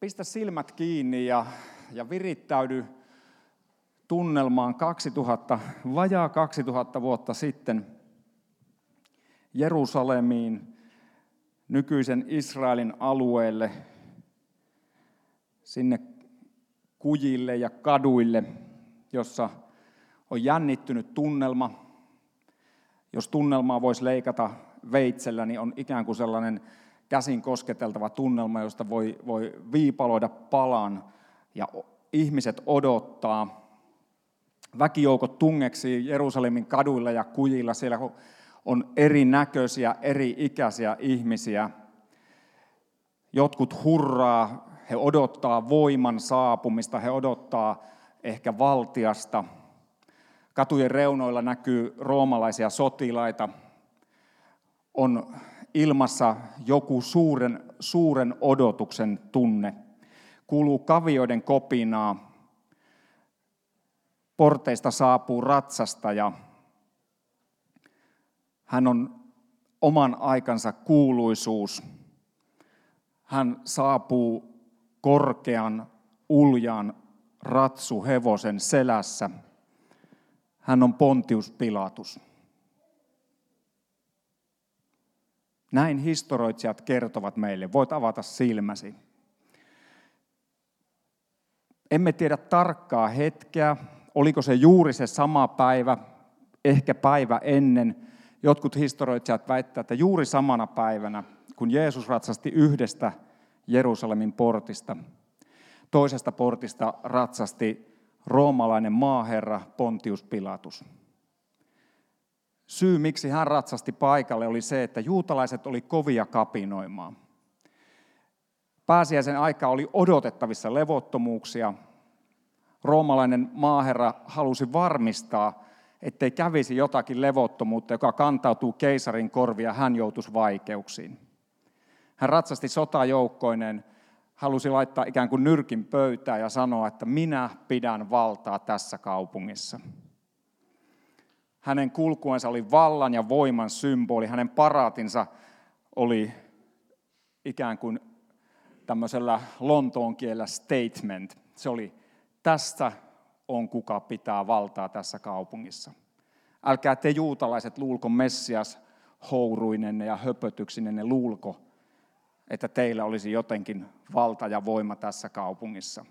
Pistä silmät kiinni ja, ja virittäydy tunnelmaan 2000, vajaa 2000 vuotta sitten Jerusalemiin, nykyisen Israelin alueelle, sinne kujille ja kaduille, jossa on jännittynyt tunnelma. Jos tunnelmaa voisi leikata veitsellä, niin on ikään kuin sellainen käsin kosketeltava tunnelma, josta voi, voi viipaloida palan ja ihmiset odottaa. Väkijoukot tungeksi Jerusalemin kaduilla ja kujilla. Siellä on erinäköisiä, eri ikäisiä ihmisiä. Jotkut hurraa, he odottaa voiman saapumista, he odottaa ehkä valtiasta. Katujen reunoilla näkyy roomalaisia sotilaita. On ilmassa joku suuren, suuren odotuksen tunne. Kuuluu kavioiden kopinaa. Porteista saapuu ratsastaja. Hän on oman aikansa kuuluisuus. Hän saapuu korkean, uljan ratsuhevosen selässä. Hän on Pontius Pilatus. Näin historioitsijat kertovat meille. Voit avata silmäsi. Emme tiedä tarkkaa hetkeä, oliko se juuri se sama päivä, ehkä päivä ennen. Jotkut historioitsijat väittävät, että juuri samana päivänä, kun Jeesus ratsasti yhdestä Jerusalemin portista, toisesta portista ratsasti roomalainen maaherra Pontius Pilatus. Syy, miksi hän ratsasti paikalle, oli se, että juutalaiset oli kovia kapinoimaan. Pääsiäisen aika oli odotettavissa levottomuuksia. Roomalainen maaherra halusi varmistaa, ettei kävisi jotakin levottomuutta, joka kantautuu keisarin korvia, hän joutuisi vaikeuksiin. Hän ratsasti sotajoukkoinen, halusi laittaa ikään kuin nyrkin pöytään ja sanoa, että minä pidän valtaa tässä kaupungissa. Hänen kulkuensa oli vallan ja voiman symboli. Hänen paraatinsa oli ikään kuin tämmöisellä Lontoon kielellä statement. Se oli, tästä on kuka pitää valtaa tässä kaupungissa. Älkää te juutalaiset luulko Messias houruinen ja höpötyksinen luulko, että teillä olisi jotenkin valta ja voima tässä kaupungissa.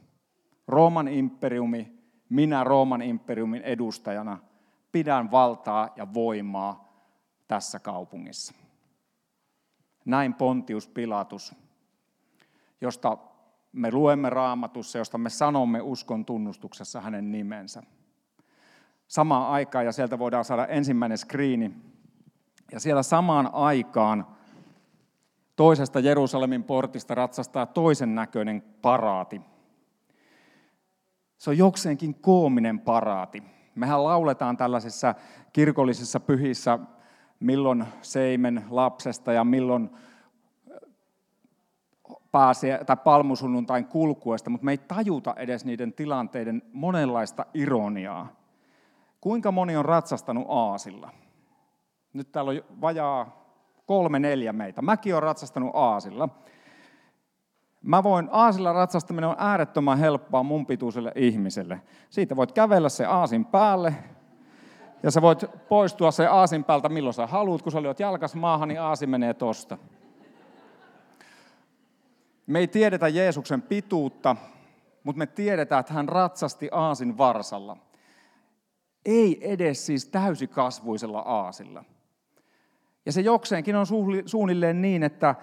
Rooman imperiumi, minä Rooman imperiumin edustajana – pidän valtaa ja voimaa tässä kaupungissa. Näin Pontius Pilatus, josta me luemme raamatussa, josta me sanomme uskon tunnustuksessa hänen nimensä. Samaan aikaan, ja sieltä voidaan saada ensimmäinen skriini, ja siellä samaan aikaan toisesta Jerusalemin portista ratsastaa toisen näköinen paraati. Se on jokseenkin koominen paraati. Mehän lauletaan tällaisissa kirkollisissa pyhissä milloin seimen lapsesta ja milloin pääsee, tai palmusunnuntain kulkuesta, mutta me ei tajuta edes niiden tilanteiden monenlaista ironiaa. Kuinka moni on ratsastanut aasilla? Nyt täällä on vajaa kolme neljä meitä. Mäkin olen ratsastanut aasilla. Mä voin, aasilla ratsastaminen on äärettömän helppoa mun pituiselle ihmiselle. Siitä voit kävellä se aasin päälle, ja sä voit poistua se aasin päältä milloin sä haluat, kun sä olet jalkas maahan, niin aasi menee tosta. Me ei tiedetä Jeesuksen pituutta, mutta me tiedetään, että hän ratsasti aasin varsalla. Ei edes siis täysikasvuisella aasilla. Ja se jokseenkin on suunnilleen niin, että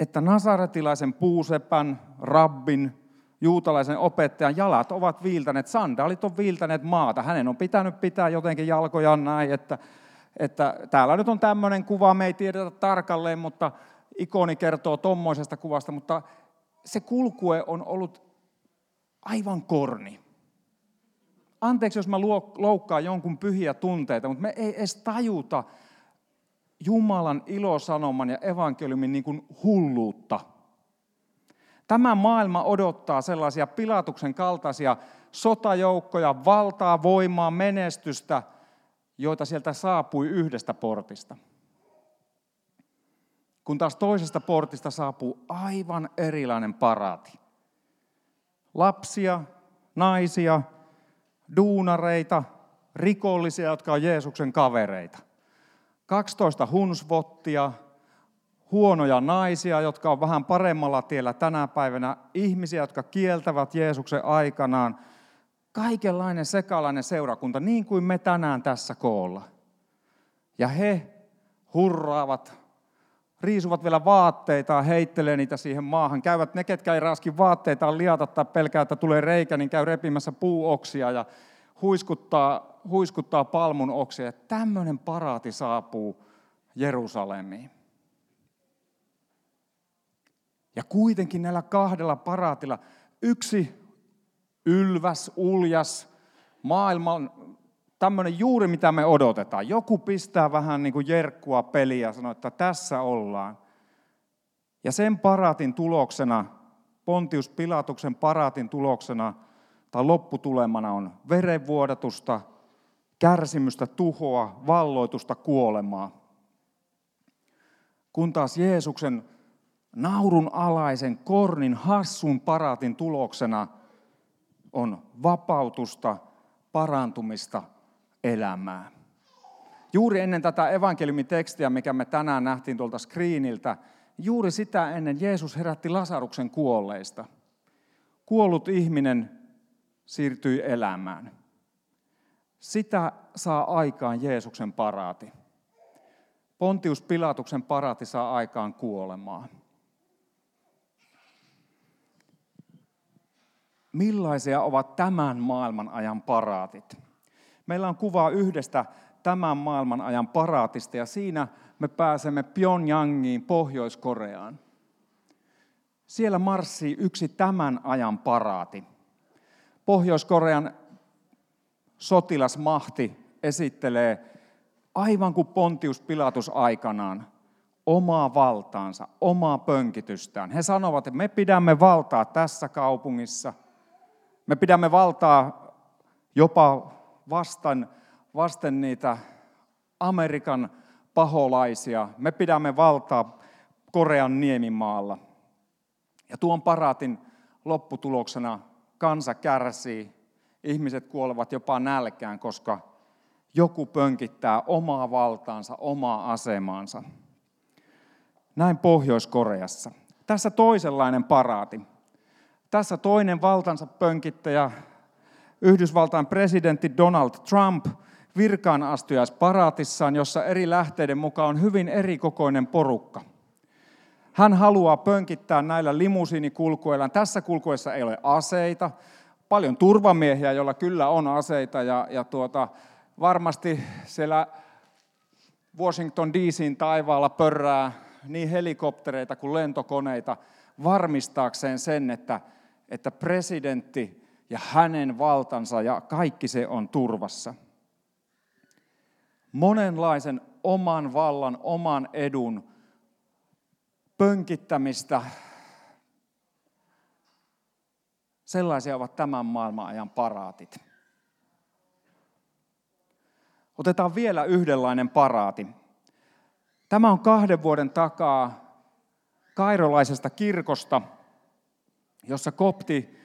että nasaretilaisen puusepän, rabbin, juutalaisen opettajan jalat ovat viiltäneet, sandaalit on viiltäneet maata. Hänen on pitänyt pitää jotenkin jalkojaan näin, että, että täällä nyt on tämmöinen kuva, me ei tiedetä tarkalleen, mutta ikoni kertoo tommoisesta kuvasta, mutta se kulkue on ollut aivan korni. Anteeksi, jos mä loukkaan jonkun pyhiä tunteita, mutta me ei edes tajuta, Jumalan ilosanoman ja evankeliumin niin kuin hulluutta. Tämä maailma odottaa sellaisia pilatuksen kaltaisia sotajoukkoja, valtaa, voimaa, menestystä, joita sieltä saapui yhdestä portista. Kun taas toisesta portista saapuu aivan erilainen paraati. lapsia, naisia, duunareita, rikollisia, jotka on Jeesuksen kavereita. 12 hunsvottia, huonoja naisia, jotka on vähän paremmalla tiellä tänä päivänä, ihmisiä, jotka kieltävät Jeesuksen aikanaan, kaikenlainen sekalainen seurakunta, niin kuin me tänään tässä koolla. Ja he hurraavat, riisuvat vielä vaatteita, heittelee niitä siihen maahan. Käyvät ne, ketkä ei raski vaatteitaan liata tai pelkää, että tulee reikä, niin käy repimässä puuoksia ja huiskuttaa, huiskuttaa palmun oksia. Tämmöinen paraati saapuu Jerusalemiin. Ja kuitenkin näillä kahdella paraatilla yksi ylväs, uljas, maailman tämmöinen juuri mitä me odotetaan. Joku pistää vähän niin kuin jerkkua peliä ja sanoo, että tässä ollaan. Ja sen paraatin tuloksena, Pontius Pilatuksen paraatin tuloksena tai lopputulemana on verenvuodatusta, kärsimystä, tuhoa, valloitusta, kuolemaa. Kun taas Jeesuksen naurun alaisen, kornin, hassun paraatin tuloksena on vapautusta, parantumista, elämää. Juuri ennen tätä evankeliumitekstiä, mikä me tänään nähtiin tuolta screeniltä, juuri sitä ennen Jeesus herätti Lasaruksen kuolleista. Kuollut ihminen siirtyi elämään. Sitä saa aikaan Jeesuksen paraati. Pontius Pilatuksen paraati saa aikaan kuolemaa. Millaisia ovat tämän maailman ajan paraatit? Meillä on kuva yhdestä tämän maailman ajan paraatista ja siinä me pääsemme Pyongyangiin, Pohjois-Koreaan. Siellä marssii yksi tämän ajan paraati. Pohjois-Korean sotilasmahti esittelee aivan kuin Pontius Pilatus aikanaan omaa valtaansa, omaa pönkitystään. He sanovat, että me pidämme valtaa tässä kaupungissa. Me pidämme valtaa jopa vasten, vasten niitä Amerikan paholaisia. Me pidämme valtaa Korean niemimaalla. Ja tuon paraatin lopputuloksena kansa kärsii, ihmiset kuolevat jopa nälkään, koska joku pönkittää omaa valtaansa, omaa asemaansa. Näin Pohjois-Koreassa. Tässä toisenlainen paraati. Tässä toinen valtansa pönkittäjä Yhdysvaltain presidentti Donald Trump virkaan astujaisparaattissaan, jossa eri lähteiden mukaan on hyvin erikokoinen porukka. Hän haluaa pönkittää näillä limusiinikulkuilla. Tässä kulkuessa ei ole aseita, paljon turvamiehiä, joilla kyllä on aseita ja, ja tuota, varmasti siellä Washington DCin taivaalla pörrää niin helikoptereita kuin lentokoneita varmistaakseen sen, että, että presidentti ja hänen valtansa ja kaikki se on turvassa. Monenlaisen oman vallan, oman edun pönkittämistä, sellaisia ovat tämän maailman ajan paraatit. Otetaan vielä yhdenlainen paraati. Tämä on kahden vuoden takaa kairolaisesta kirkosta, jossa kopti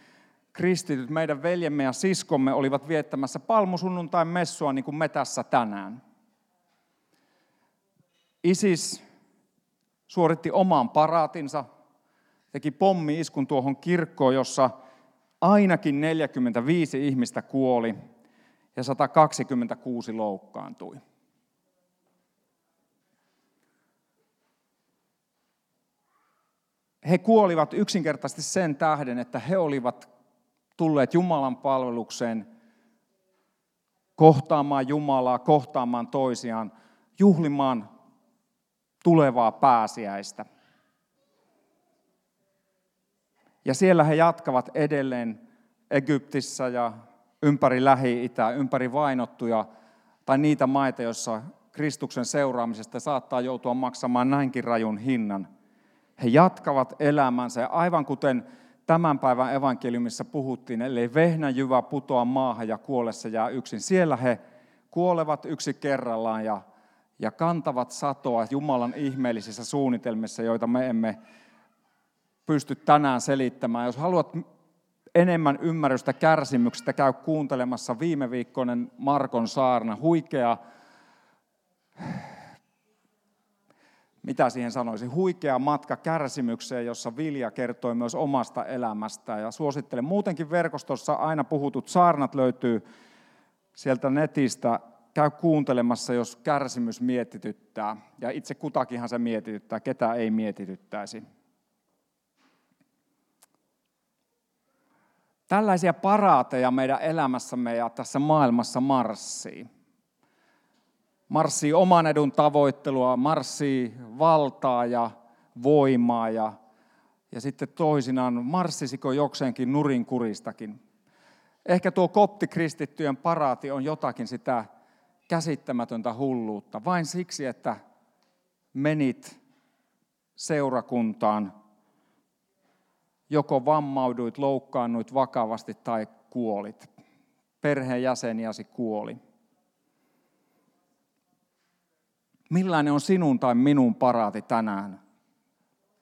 kristityt, meidän veljemme ja siskomme olivat viettämässä palmusunnuntain messua niin kuin me tässä tänään. ISIS suoritti oman paraatinsa, teki pommi-iskun tuohon kirkkoon, jossa ainakin 45 ihmistä kuoli ja 126 loukkaantui. He kuolivat yksinkertaisesti sen tähden, että he olivat tulleet Jumalan palvelukseen kohtaamaan Jumalaa, kohtaamaan toisiaan, juhlimaan tulevaa pääsiäistä. Ja siellä he jatkavat edelleen Egyptissä ja ympäri Lähi-Itää, ympäri vainottuja tai niitä maita, joissa Kristuksen seuraamisesta saattaa joutua maksamaan näinkin rajun hinnan. He jatkavat elämänsä ja aivan kuten tämän päivän evankeliumissa puhuttiin, ellei vehnäjyvä putoa maahan ja kuolessa jää yksin. Siellä he kuolevat yksi kerrallaan ja, ja kantavat satoa Jumalan ihmeellisissä suunnitelmissa, joita me emme pysty tänään selittämään. Jos haluat enemmän ymmärrystä kärsimyksestä, käy kuuntelemassa viime viikkoinen Markon saarna. Huikea, mitä siihen sanoisi, huikea matka kärsimykseen, jossa Vilja kertoi myös omasta elämästään. Ja suosittelen muutenkin verkostossa aina puhutut saarnat löytyy sieltä netistä. Käy kuuntelemassa, jos kärsimys mietityttää. Ja itse kutakinhan se mietityttää, ketä ei mietityttäisi. Tällaisia paraateja meidän elämässämme ja tässä maailmassa marssii. Marssii oman edun tavoittelua, marssii valtaa ja voimaa ja, ja sitten toisinaan marssisiko jokseenkin nurinkuristakin. Ehkä tuo koptikristittyjen paraati on jotakin sitä käsittämätöntä hulluutta, vain siksi, että menit seurakuntaan joko vammauduit, loukkaannuit vakavasti tai kuolit. Perheenjäseniäsi kuoli. Millainen on sinun tai minun paraati tänään,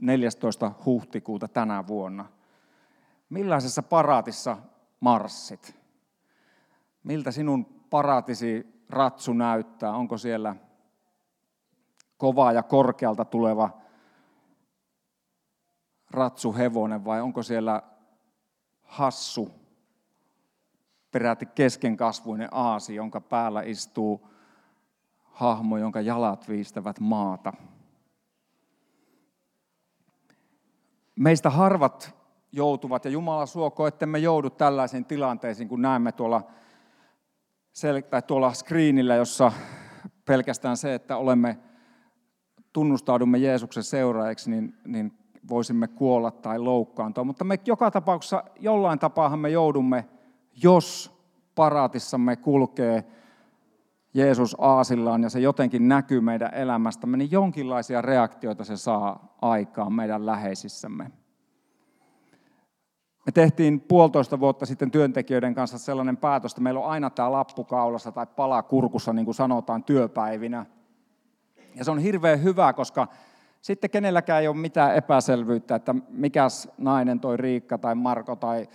14. huhtikuuta tänä vuonna? Millaisessa paraatissa marssit? Miltä sinun paraatisi ratsu näyttää? Onko siellä kova ja korkealta tuleva ratsuhevonen vai onko siellä hassu, peräti keskenkasvuinen aasi, jonka päällä istuu hahmo, jonka jalat viistävät maata. Meistä harvat joutuvat, ja Jumala suoko, että me joudu tällaisiin tilanteisiin, kun näemme tuolla, sel- tai tuolla screenillä, jossa pelkästään se, että olemme tunnustaudumme Jeesuksen seuraajiksi, niin, niin voisimme kuolla tai loukkaantua. Mutta me joka tapauksessa jollain tapaahan me joudumme, jos paraatissamme kulkee Jeesus aasillaan ja se jotenkin näkyy meidän elämästämme, niin jonkinlaisia reaktioita se saa aikaan meidän läheisissämme. Me tehtiin puolitoista vuotta sitten työntekijöiden kanssa sellainen päätös, että meillä on aina tämä lappu kaulassa tai pala kurkussa, niin kuin sanotaan, työpäivinä. Ja se on hirveän hyvä, koska sitten kenelläkään ei ole mitään epäselvyyttä, että mikäs nainen toi Riikka tai Marko tai,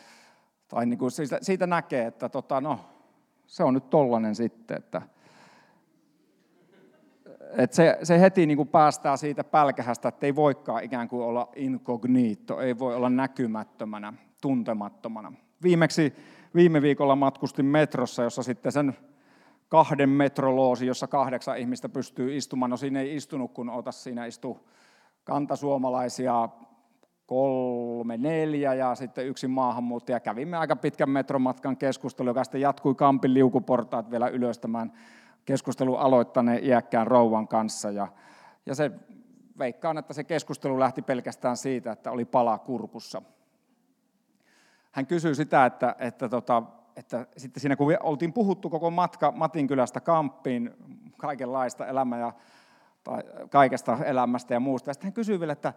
tai niin kuin siitä, siitä näkee, että tota, no, se on nyt tollanen sitten, että, että se, se heti niin kuin päästää siitä pälkähästä, että ei voikaan ikään kuin olla incognito, ei voi olla näkymättömänä, tuntemattomana. Viimeksi viime viikolla matkustin metrossa, jossa sitten sen kahden metroloosi, jossa kahdeksan ihmistä pystyy istumaan. No siinä ei istunut, kun otas siinä istuu kantasuomalaisia kolme, neljä ja sitten yksi maahanmuuttaja. Kävimme aika pitkän metromatkan keskustelu, joka sitten jatkui Kampin liukuportaat vielä ylös tämän keskustelun aloittaneen iäkkään rouvan kanssa. Ja, ja se veikkaan, että se keskustelu lähti pelkästään siitä, että oli pala kurkussa. Hän kysyi sitä, että, että, tota, että sitten siinä kun oltiin puhuttu koko matka Matinkylästä Kamppiin, kaikenlaista elämää ja tai kaikesta elämästä ja muusta. Sitten hän kysyi vielä, että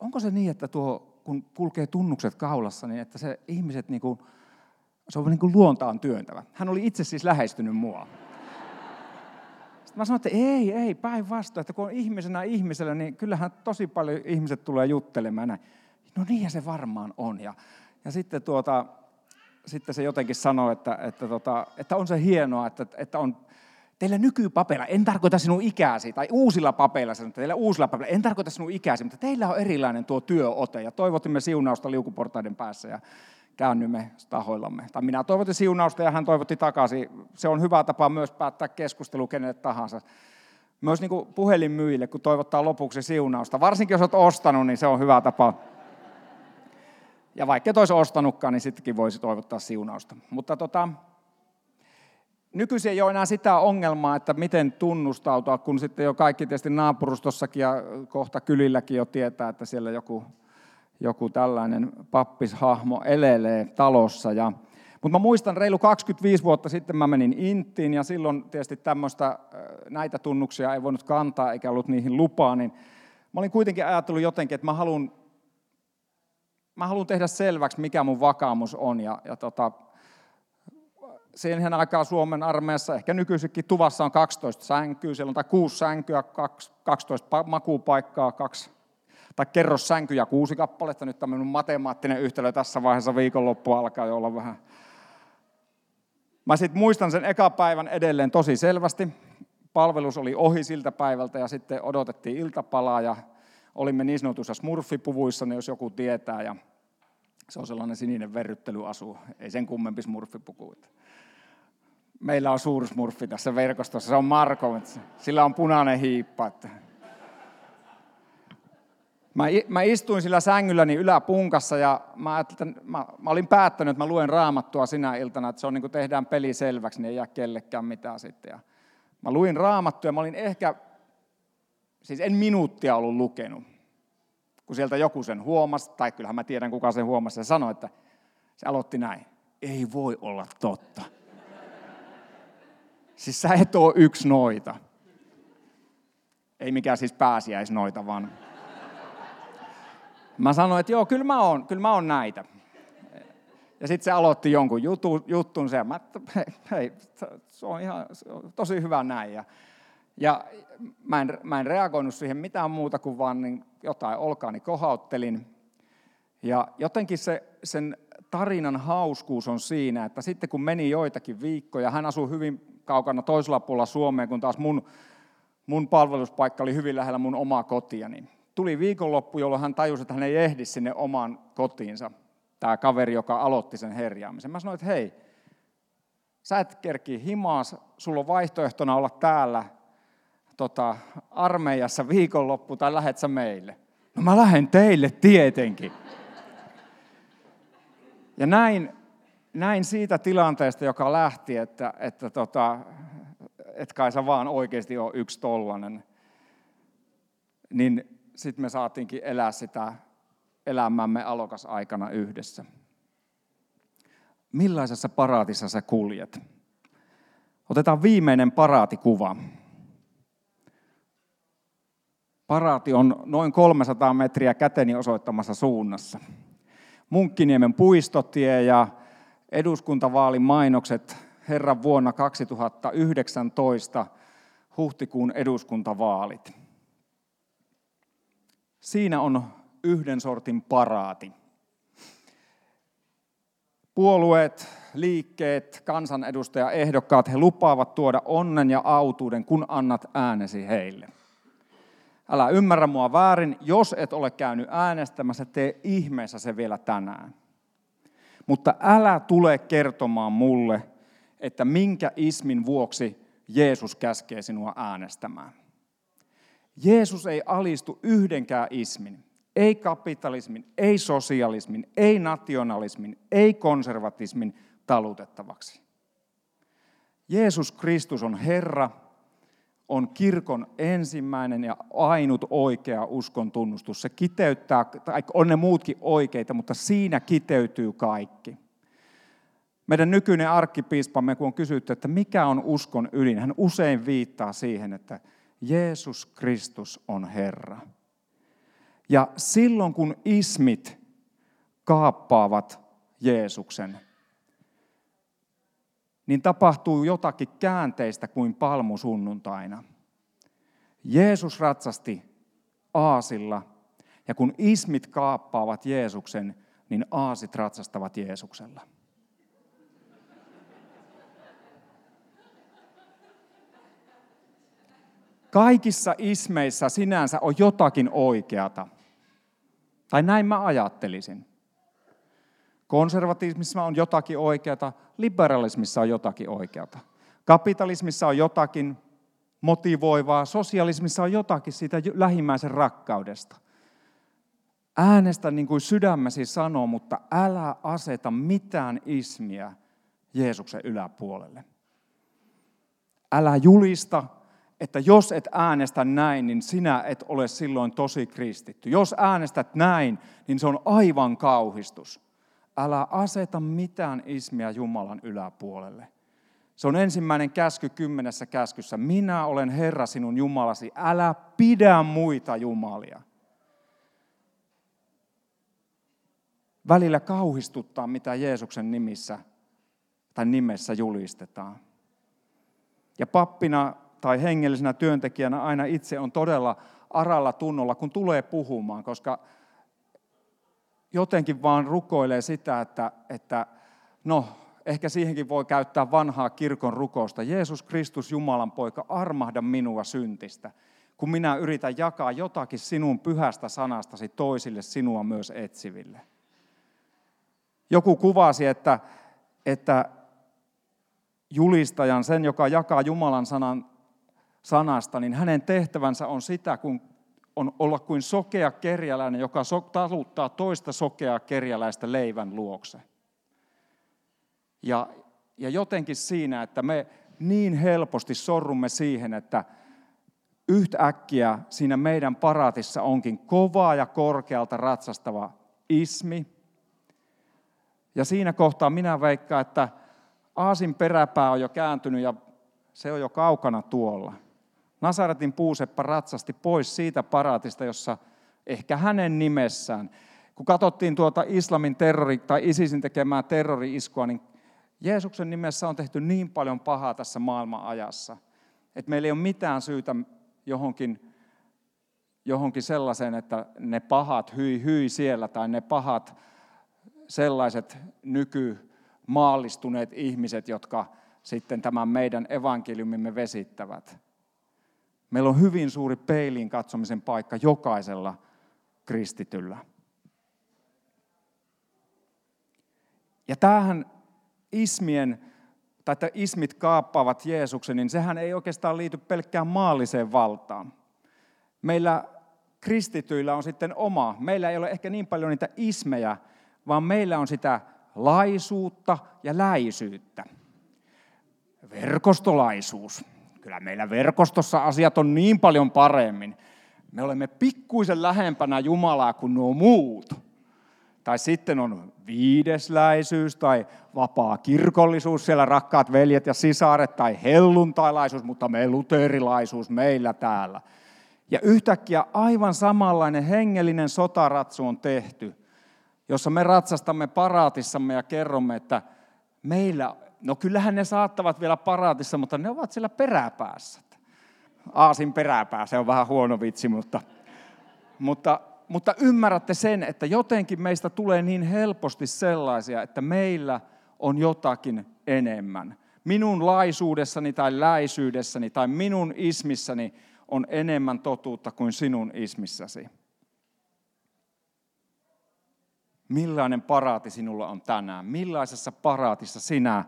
onko se niin, että tuo, kun kulkee tunnukset kaulassa, niin että se ihmiset, niin kuin, se on niin kuin luontaan työntävä. Hän oli itse siis lähestynyt mua. Sitten mä sanoin, että ei, ei, päinvastoin, että kun on ihmisenä ihmisellä, niin kyllähän tosi paljon ihmiset tulee juttelemaan näin. No niin se varmaan on. Ja, ja sitten, tuota, sitten se jotenkin sanoi, että, että, tota, että on se hienoa, että, että on teillä nykypapeilla, en tarkoita sinun ikäsi, tai uusilla papeilla, sanon, teillä uusilla papeilla, en tarkoita sinun ikäsi, mutta teillä on erilainen tuo työote, ja toivotimme siunausta liukuportaiden päässä, ja käännymme tahoillamme. Tai minä toivotin siunausta, ja hän toivotti takaisin. Se on hyvä tapa myös päättää keskustelu kenelle tahansa. Myös niin kuin puhelinmyyjille, kun toivottaa lopuksi siunausta. Varsinkin jos olet ostanut, niin se on hyvä tapa. Ja vaikka et olisi ostanutkaan, niin sittenkin voisi toivottaa siunausta. Mutta tota, nykyisin ei ole enää sitä ongelmaa, että miten tunnustautua, kun sitten jo kaikki tietysti naapurustossakin ja kohta kylilläkin jo tietää, että siellä joku, joku tällainen pappishahmo elelee talossa. Ja, mutta mä muistan, reilu 25 vuotta sitten mä menin Intiin ja silloin tietysti tämmöistä, näitä tunnuksia ei voinut kantaa eikä ollut niihin lupaa, niin mä olin kuitenkin ajatellut jotenkin, että mä haluan, mä haluan tehdä selväksi, mikä mun vakaumus on. Ja, ja tota, siihen aikaan Suomen armeijassa, ehkä nykyisinkin tuvassa on 12 sänkyä, siellä on tai 6 sänkyä, 12 makuupaikkaa, kaksi Tai kerro sänkyjä kuusi kappaletta, nyt tämmöinen matemaattinen yhtälö tässä vaiheessa viikonloppu alkaa jo olla vähän. Mä sitten muistan sen eka päivän edelleen tosi selvästi. Palvelus oli ohi siltä päivältä ja sitten odotettiin iltapalaa ja olimme niin sanotuissa smurfipuvuissa, jos joku tietää. Ja se on sellainen sininen verryttelyasu, ei sen kummempi smurfipuku. Meillä on smurfi tässä verkostossa, se on Marko, sillä on punainen hiippa. Mä, mä istuin sillä sängylläni yläpunkassa ja mä, mä, mä olin päättänyt, että mä luen raamattua sinä iltana, että se on niin kuin tehdään peli selväksi, niin ei jää kellekään mitään sitten. Ja mä luin raamattua ja mä olin ehkä, siis en minuuttia ollut lukenut, kun sieltä joku sen huomasi, tai kyllähän mä tiedän kuka sen huomasi, ja sanoi, että se aloitti näin. Ei voi olla totta. Siis sä et ole yksi noita. Ei mikään siis pääsiäisnoita, vaan Mä sanoin, että joo, kyllä mä oon, kyllä mä oon näitä. Ja sitten se aloitti jonkun jutu, juttun ja mä, hei, se on ihan se on tosi hyvä näin. Ja, ja mä, en, mä en reagoinut siihen mitään muuta kuin vaan niin jotain olkaani kohauttelin. Ja jotenkin se, sen tarinan hauskuus on siinä, että sitten kun meni joitakin viikkoja, hän asui hyvin kaukana toisella puolella Suomeen, kun taas mun, mun palveluspaikka oli hyvin lähellä mun omaa kotia, niin tuli viikonloppu, jolloin hän tajusi, että hän ei ehdi sinne omaan kotiinsa. Tämä kaveri, joka aloitti sen herjaamisen. Mä sanoin, että hei, sä et kerki himaas, sulla on vaihtoehtona olla täällä tota, armeijassa viikonloppu tai lähet sä meille? No mä lähden teille tietenkin. Ja näin, näin siitä tilanteesta, joka lähti, että, että tota, et kai sä vaan oikeasti ole yksi tollanen, niin sitten me saatiinkin elää sitä elämämme alokasaikana yhdessä. Millaisessa paraatissa sä kuljet? Otetaan viimeinen paraatikuva. Paraati on noin 300 metriä käteni osoittamassa suunnassa. Munkkiniemen puistotie ja eduskuntavaalin mainokset Herran vuonna 2019 huhtikuun eduskuntavaalit. Siinä on yhden sortin paraati. Puolueet, liikkeet, kansanedustajaehdokkaat, he lupaavat tuoda onnen ja autuuden, kun annat äänesi heille. Älä ymmärrä mua väärin, jos et ole käynyt äänestämässä, tee ihmeessä se vielä tänään. Mutta älä tule kertomaan mulle, että minkä ismin vuoksi Jeesus käskee sinua äänestämään. Jeesus ei alistu yhdenkään ismin, ei kapitalismin, ei sosialismin, ei nationalismin, ei konservatismin talutettavaksi. Jeesus Kristus on Herra, on kirkon ensimmäinen ja ainut oikea uskon tunnustus. Se kiteyttää, tai on ne muutkin oikeita, mutta siinä kiteytyy kaikki. Meidän nykyinen arkkipiispamme, kun on kysytty, että mikä on uskon ydin, hän usein viittaa siihen, että Jeesus Kristus on Herra. Ja silloin kun ismit kaappaavat Jeesuksen, niin tapahtuu jotakin käänteistä kuin palmusunnuntaina. Jeesus ratsasti aasilla, ja kun ismit kaappaavat Jeesuksen, niin aasit ratsastavat Jeesuksella. Kaikissa ismeissä sinänsä on jotakin oikeata. Tai näin mä ajattelisin. Konservatismissa on jotakin oikeata, liberalismissa on jotakin oikeata. Kapitalismissa on jotakin motivoivaa, sosialismissa on jotakin siitä lähimmäisen rakkaudesta. Äänestä niin kuin sydämesi sanoo, mutta älä aseta mitään ismiä Jeesuksen yläpuolelle. Älä julista että jos et äänestä näin, niin sinä et ole silloin tosi kristitty. Jos äänestät näin, niin se on aivan kauhistus. Älä aseta mitään ismiä Jumalan yläpuolelle. Se on ensimmäinen käsky kymmenessä käskyssä. Minä olen Herra sinun Jumalasi. Älä pidä muita jumalia. Välillä kauhistuttaa, mitä Jeesuksen nimissä tai nimessä julistetaan. Ja pappina tai hengellisenä työntekijänä aina itse on todella aralla tunnolla, kun tulee puhumaan, koska jotenkin vaan rukoilee sitä, että, että no, ehkä siihenkin voi käyttää vanhaa kirkon rukousta. Jeesus Kristus, Jumalan poika, armahda minua syntistä, kun minä yritän jakaa jotakin sinun pyhästä sanastasi toisille sinua myös etsiville. Joku kuvasi, että, että julistajan, sen joka jakaa Jumalan sanan, sanasta, niin hänen tehtävänsä on sitä, kun on olla kuin sokea kerjäläinen, joka taluttaa toista sokeaa kerjäläistä leivän luokse. Ja, ja jotenkin siinä, että me niin helposti sorrumme siihen, että yhtäkkiä siinä meidän paraatissa onkin kovaa ja korkealta ratsastava ismi. Ja siinä kohtaa minä veikkaan, että Aasin peräpää on jo kääntynyt ja se on jo kaukana tuolla. Nasaretin puuseppä ratsasti pois siitä paraatista, jossa ehkä hänen nimessään, kun katsottiin tuota islamin terrori, tai ISISin tekemää terrori-iskua, niin Jeesuksen nimessä on tehty niin paljon pahaa tässä maailman ajassa, että meillä ei ole mitään syytä johonkin, johonkin sellaiseen, että ne pahat hyi hyi siellä, tai ne pahat sellaiset nykymaallistuneet ihmiset, jotka sitten tämän meidän evankeliumimme vesittävät. Meillä on hyvin suuri peiliin katsomisen paikka jokaisella kristityllä. Ja tämähän ismien, tai että ismit kaappaavat Jeesuksen, niin sehän ei oikeastaan liity pelkkään maalliseen valtaan. Meillä kristityillä on sitten oma. Meillä ei ole ehkä niin paljon niitä ismejä, vaan meillä on sitä laisuutta ja läisyyttä. Verkostolaisuus. Kyllä meillä verkostossa asiat on niin paljon paremmin. Me olemme pikkuisen lähempänä Jumalaa kuin nuo muut. Tai sitten on viidesläisyys tai vapaa kirkollisuus, siellä rakkaat veljet ja sisaret, tai helluntailaisuus, mutta me luterilaisuus meillä täällä. Ja yhtäkkiä aivan samanlainen hengellinen sotaratsu on tehty, jossa me ratsastamme paraatissamme ja kerromme, että meillä No kyllähän ne saattavat vielä paraatissa, mutta ne ovat siellä peräpäässä. Aasin peräpää, se on vähän huono vitsi, mutta, mutta, mutta ymmärrätte sen, että jotenkin meistä tulee niin helposti sellaisia, että meillä on jotakin enemmän. Minun laisuudessani tai läisyydessäni tai minun ismissäni on enemmän totuutta kuin sinun ismissäsi. Millainen paraati sinulla on tänään? Millaisessa paraatissa sinä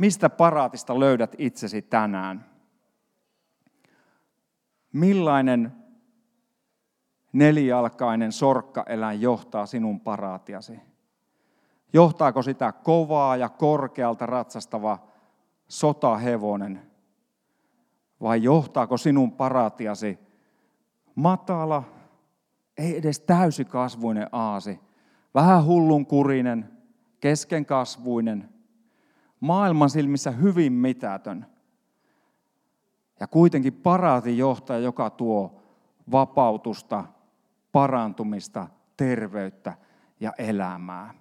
Mistä paraatista löydät itsesi tänään? Millainen nelijalkainen sorkkaeläin johtaa sinun paraatiasi? Johtaako sitä kovaa ja korkealta ratsastava sotahevonen? Vai johtaako sinun paraatiasi matala, ei edes täysikasvuinen aasi, vähän hullunkurinen, keskenkasvuinen, maailman silmissä hyvin mitätön. Ja kuitenkin paraatin johtaja, joka tuo vapautusta, parantumista, terveyttä ja elämää.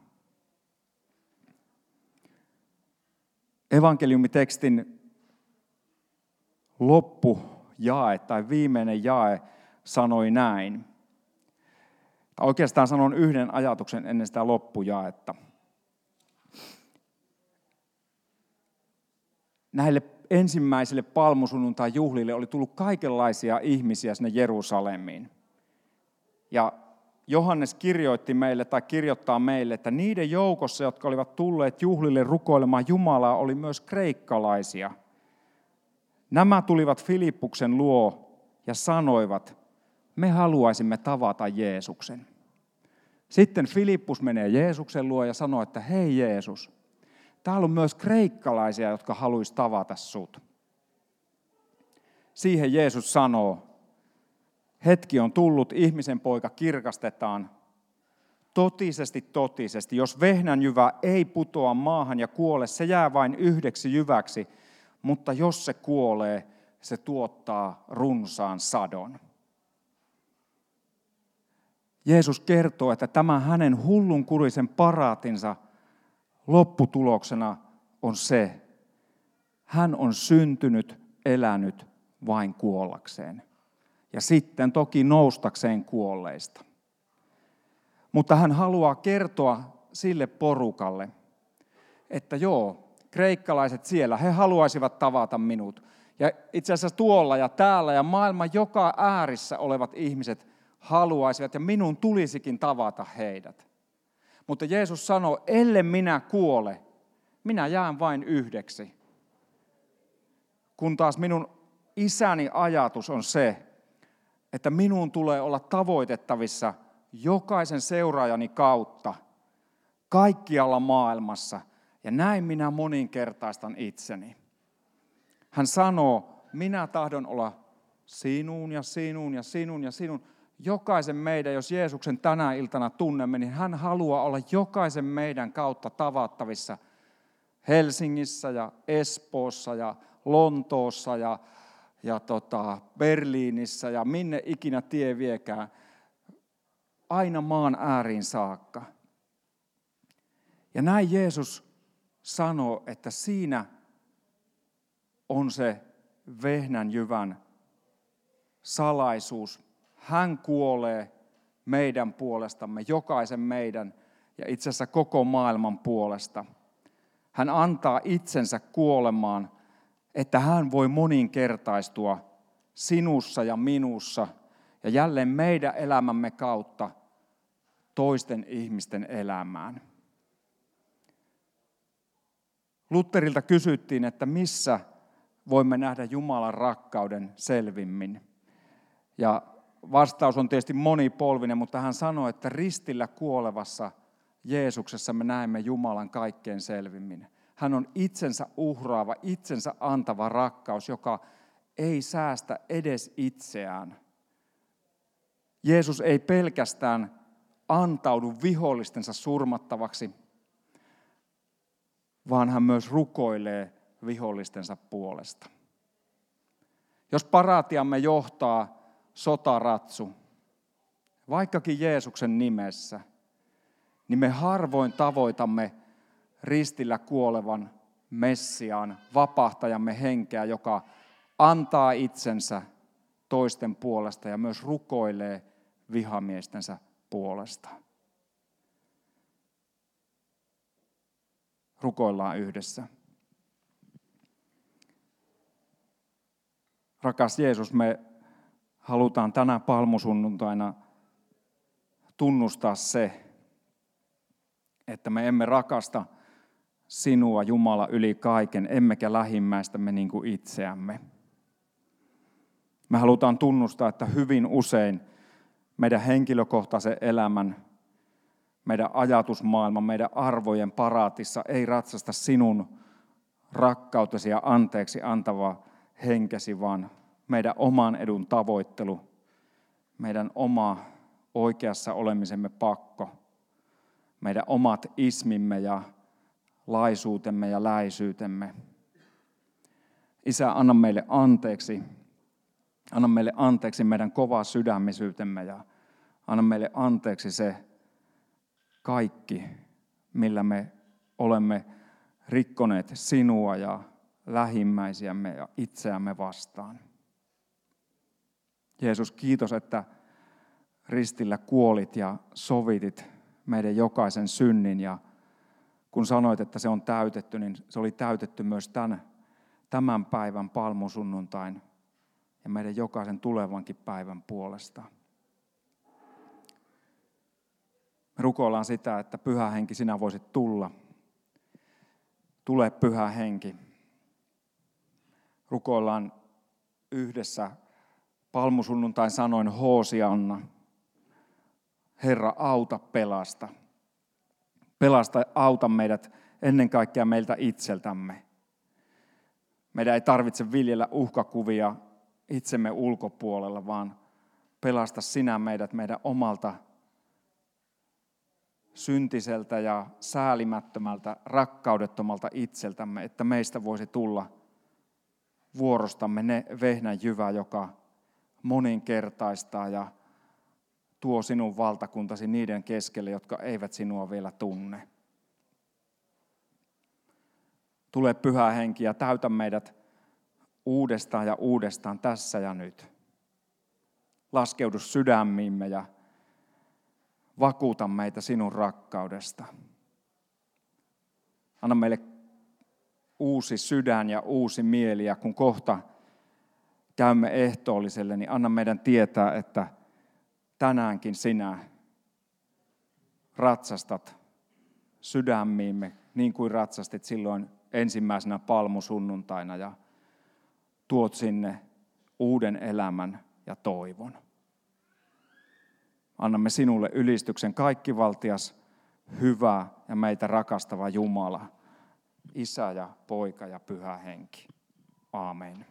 Evankeliumitekstin loppujae tai viimeinen jae sanoi näin. Oikeastaan sanon yhden ajatuksen ennen sitä loppujaetta. Näille ensimmäisille palmusunnuntai juhlille oli tullut kaikenlaisia ihmisiä sinne Jerusalemiin. Ja Johannes kirjoitti meille tai kirjoittaa meille, että niiden joukossa, jotka olivat tulleet juhlille rukoilemaan Jumalaa, oli myös kreikkalaisia. Nämä tulivat Filippuksen luo ja sanoivat, me haluaisimme tavata Jeesuksen. Sitten Filippus menee Jeesuksen luo ja sanoo, että hei Jeesus, Täällä on myös kreikkalaisia, jotka haluaisi tavata sut. Siihen Jeesus sanoo, hetki on tullut, ihmisen poika kirkastetaan. Totisesti, totisesti, jos vehnän jyvä ei putoa maahan ja kuole, se jää vain yhdeksi jyväksi, mutta jos se kuolee, se tuottaa runsaan sadon. Jeesus kertoo, että tämä hänen hullunkurisen paraatinsa – lopputuloksena on se, hän on syntynyt, elänyt vain kuollakseen. ja sitten toki noustakseen kuolleista. Mutta hän haluaa kertoa sille porukalle, että joo, kreikkalaiset siellä, he haluaisivat tavata minut. Ja itse asiassa tuolla ja täällä ja maailman joka äärissä olevat ihmiset haluaisivat ja minun tulisikin tavata heidät. Mutta Jeesus sanoo, ellei minä kuole, minä jään vain yhdeksi. Kun taas minun isäni ajatus on se, että minun tulee olla tavoitettavissa jokaisen seuraajani kautta kaikkialla maailmassa. Ja näin minä moninkertaistan itseni. Hän sanoo, minä tahdon olla sinun ja sinun ja sinun ja sinun. Jokaisen meidän, jos Jeesuksen tänä iltana tunnemme, niin hän haluaa olla jokaisen meidän kautta tavattavissa Helsingissä ja Espoossa ja Lontoossa ja, ja tota Berliinissä ja minne ikinä tie viekään, aina maan ääriin saakka. Ja näin Jeesus sanoo, että siinä on se vehnän jyvän salaisuus. Hän kuolee meidän puolestamme, jokaisen meidän ja itse asiassa koko maailman puolesta. Hän antaa itsensä kuolemaan, että hän voi moninkertaistua sinussa ja minussa ja jälleen meidän elämämme kautta toisten ihmisten elämään. Lutterilta kysyttiin, että missä voimme nähdä Jumalan rakkauden selvimmin. Ja vastaus on tietysti monipolvinen, mutta hän sanoi, että ristillä kuolevassa Jeesuksessa me näemme Jumalan kaikkein selvimmin. Hän on itsensä uhraava, itsensä antava rakkaus, joka ei säästä edes itseään. Jeesus ei pelkästään antaudu vihollistensa surmattavaksi, vaan hän myös rukoilee vihollistensa puolesta. Jos paraatiamme johtaa sotaratsu, vaikkakin Jeesuksen nimessä, niin me harvoin tavoitamme ristillä kuolevan Messiaan, vapahtajamme henkeä, joka antaa itsensä toisten puolesta ja myös rukoilee vihamiestensä puolesta. Rukoillaan yhdessä. Rakas Jeesus, me halutaan tänä palmusunnuntaina tunnustaa se, että me emme rakasta sinua, Jumala, yli kaiken, emmekä lähimmäistämme niin kuin itseämme. Me halutaan tunnustaa, että hyvin usein meidän henkilökohtaisen elämän, meidän ajatusmaailman, meidän arvojen paraatissa ei ratsasta sinun rakkautesi ja anteeksi antava henkesi, vaan meidän oman edun tavoittelu, meidän oma oikeassa olemisemme pakko, meidän omat ismimme ja laisuutemme ja läisyytemme. Isä, anna meille anteeksi. Anna meille anteeksi meidän kova sydämisyytemme ja anna meille anteeksi se kaikki, millä me olemme rikkoneet sinua ja lähimmäisiämme ja itseämme vastaan. Jeesus, kiitos, että ristillä kuolit ja sovitit meidän jokaisen synnin ja kun sanoit, että se on täytetty, niin se oli täytetty myös tämän, tämän päivän palmusunnuntain ja meidän jokaisen tulevankin päivän puolesta. Me rukoillaan sitä, että pyhä henki sinä voisit tulla. Tule pyhä henki. Rukoillaan yhdessä palmusunnuntain sanoin Hoosianna. Herra, auta pelasta. Pelasta, auta meidät ennen kaikkea meiltä itseltämme. Meidän ei tarvitse viljellä uhkakuvia itsemme ulkopuolella, vaan pelasta sinä meidät meidän omalta syntiseltä ja säälimättömältä, rakkaudettomalta itseltämme, että meistä voisi tulla vuorostamme ne vehnän jyvä, joka moninkertaistaa ja tuo sinun valtakuntasi niiden keskelle, jotka eivät sinua vielä tunne. Tule pyhä henki ja täytä meidät uudestaan ja uudestaan tässä ja nyt. Laskeudu sydämiimme ja vakuuta meitä sinun rakkaudesta. Anna meille uusi sydän ja uusi mieli ja kun kohta käymme ehtoolliselle, niin anna meidän tietää, että tänäänkin sinä ratsastat sydämiimme niin kuin ratsastit silloin ensimmäisenä palmusunnuntaina ja tuot sinne uuden elämän ja toivon. Annamme sinulle ylistyksen kaikkivaltias, hyvä ja meitä rakastava Jumala, Isä ja Poika ja Pyhä Henki. Aamen.